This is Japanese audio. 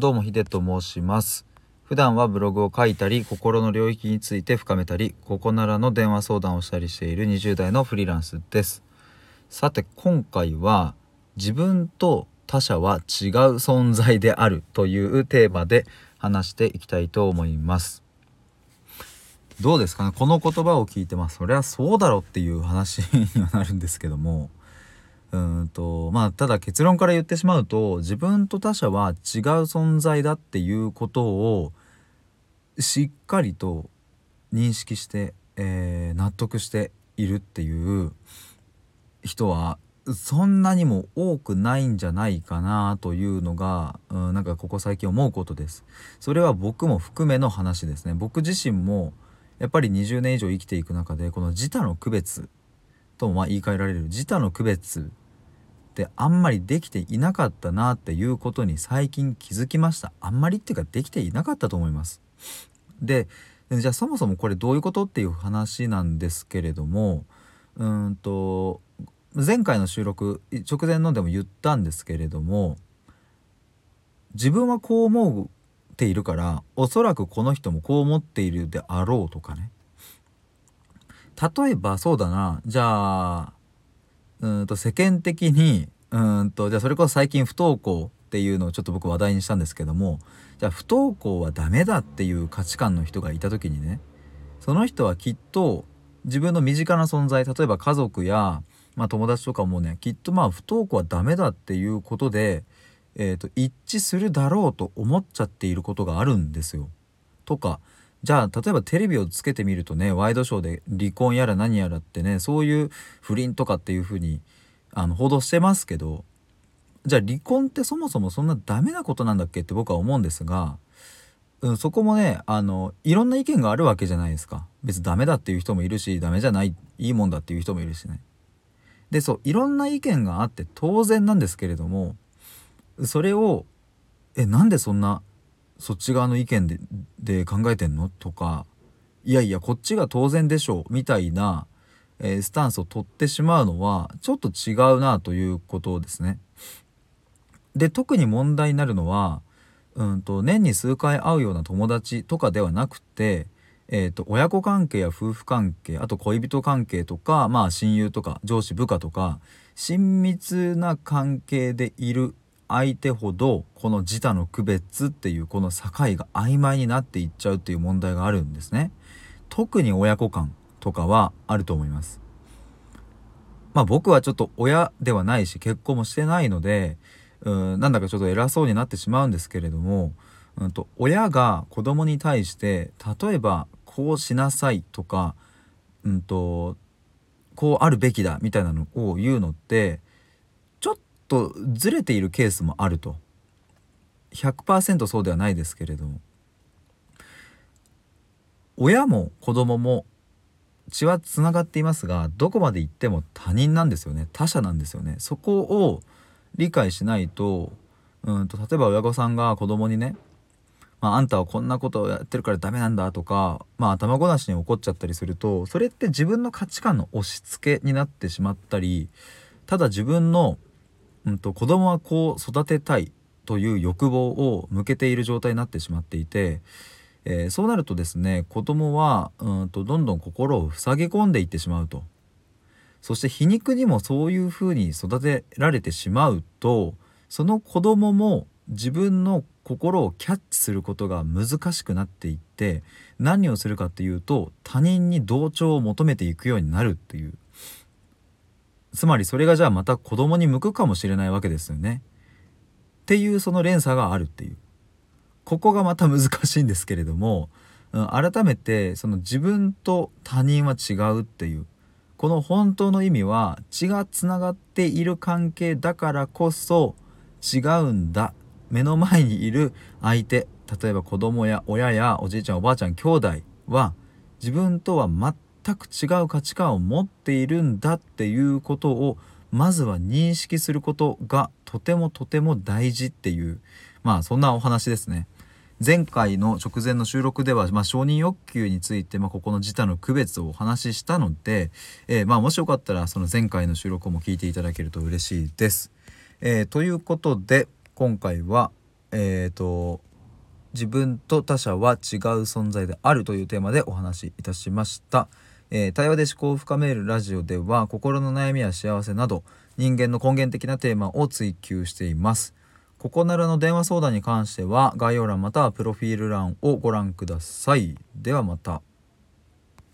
どうもヒデと申します。普段はブログを書いたり心の領域について深めたりここならの電話相談をしたりしている20代のフリーランスです。さて今回は自分と他者は違う存在であるというテーマで話していきたいと思います。どうですかね？この言葉を聞いてまあそりゃそうだろっていう話にはなるんですけども。うんとまあただ結論から言ってしまうと自分と他者は違う存在だっていうことをしっかりと認識して、えー、納得しているっていう人はそんなにも多くないんじゃないかなというのが、うん、なんかここ最近思うことです。それは僕も含めの話ですね。僕自身もやっぱり20年以上生きていく中でこの自他の区別とも言い換えられる自他の区別ってあんまりできていなかったなっていうことに最近気づきました。あんまりっていうかできていなかったと思います。でじゃあそもそもこれどういうことっていう話なんですけれどもうんと前回の収録直前のでも言ったんですけれども自分はこう思っているからおそらくこの人もこう思っているであろうとかね。例えばそうだなじゃあうんと世間的にうんとじゃあそれこそ最近不登校っていうのをちょっと僕話題にしたんですけどもじゃあ不登校はダメだっていう価値観の人がいた時にねその人はきっと自分の身近な存在例えば家族や、まあ、友達とかもねきっとまあ不登校はダメだっていうことで、えーと一致するだろうと思っちゃっていることがあるんですよ。とかじゃあ例えばテレビをつけてみるとねワイドショーで離婚やら何やらってねそういう不倫とかっていうふうにあの報道してますけどじゃあ離婚ってそもそもそんなダメなことなんだっけって僕は思うんですが、うん、そこもねあのいろんな意見があるわけじゃないですか。別にダメだっていう人もいるしダメじゃないいいもんだっていう人もいるしね。でそういろんな意見があって当然なんですけれどもそれをえなんでそんなそっち側の意見でで考えてんの？とかいやいやこっちが当然でしょうみたいな、えー、スタンスを取ってしまうのはちょっと違うなということですね。で特に問題になるのはうんと年に数回会うような友達とかではなくて、えーと、親子関係や夫婦関係あと恋人関係とかまあ親友とか上司部下とか親密な関係でいる相手ほどこの自他の区別っていうこの境が曖昧になっていっちゃうっていう問題があるんですね。特に親子間とかはあると思います。まあ僕はちょっと親ではないし結婚もしてないのでうんなんだかちょっと偉そうになってしまうんですけれども、うんと、親が子供に対して例えばこうしなさいとか、うんとこうあるべきだみたいなのを言うのってとずれているケースもあると。100%そうではないですけれども。親も子供も血はつながっていますがどこまで行っても他人なんですよね。他者なんですよね。そこを理解しないとうんと例えば親御さんが子供にねまあ、あんたはこんなことをやってるからダメなんだとか、まあ、頭ごなしに怒っちゃったりするとそれって自分の価値観の押し付けになってしまったりただ自分のうんと、子供はこう育てたいという欲望を向けている状態になってしまっていて、えー、そうなるとですね子供はうんとどんどん心を塞ぎ込んでいってしまうと。そして皮肉にもそういうふうに育てられてしまうとその子供も自分の心をキャッチすることが難しくなっていって何をするかっていうと他人に同調を求めていくようになるっていう。つまりそれがじゃあまた子供に向くかもしれないわけですよね。っていうその連鎖があるっていう。ここがまた難しいんですけれども、改めてその自分と他人は違うっていうこの本当の意味は血がつながっている関係だからこそ違うんだ目の前にいる相手例えば子供や親やおじいちゃんおばあちゃん兄弟は自分とは全く全く違う価値観を持っているんだっていうことをまずは認識することがとてもとても大事っていうまあそんなお話ですね。前回の直前の収録では、まあ、承認欲求について、まあ、ここの自他の区別をお話ししたので、えー、まあ、もしよかったらその前回の収録も聞いていただけると嬉しいです。えー、ということで今回はえーと自分と他者は違う存在であるというテーマでお話しいたしました、えー対話で思考を深めるラジオでは心の悩みや幸せなど人間の根源的なテーマを追求しています。ここならの電話相談に関しては概要欄またはプロフィール欄をご覧ください。ではまた。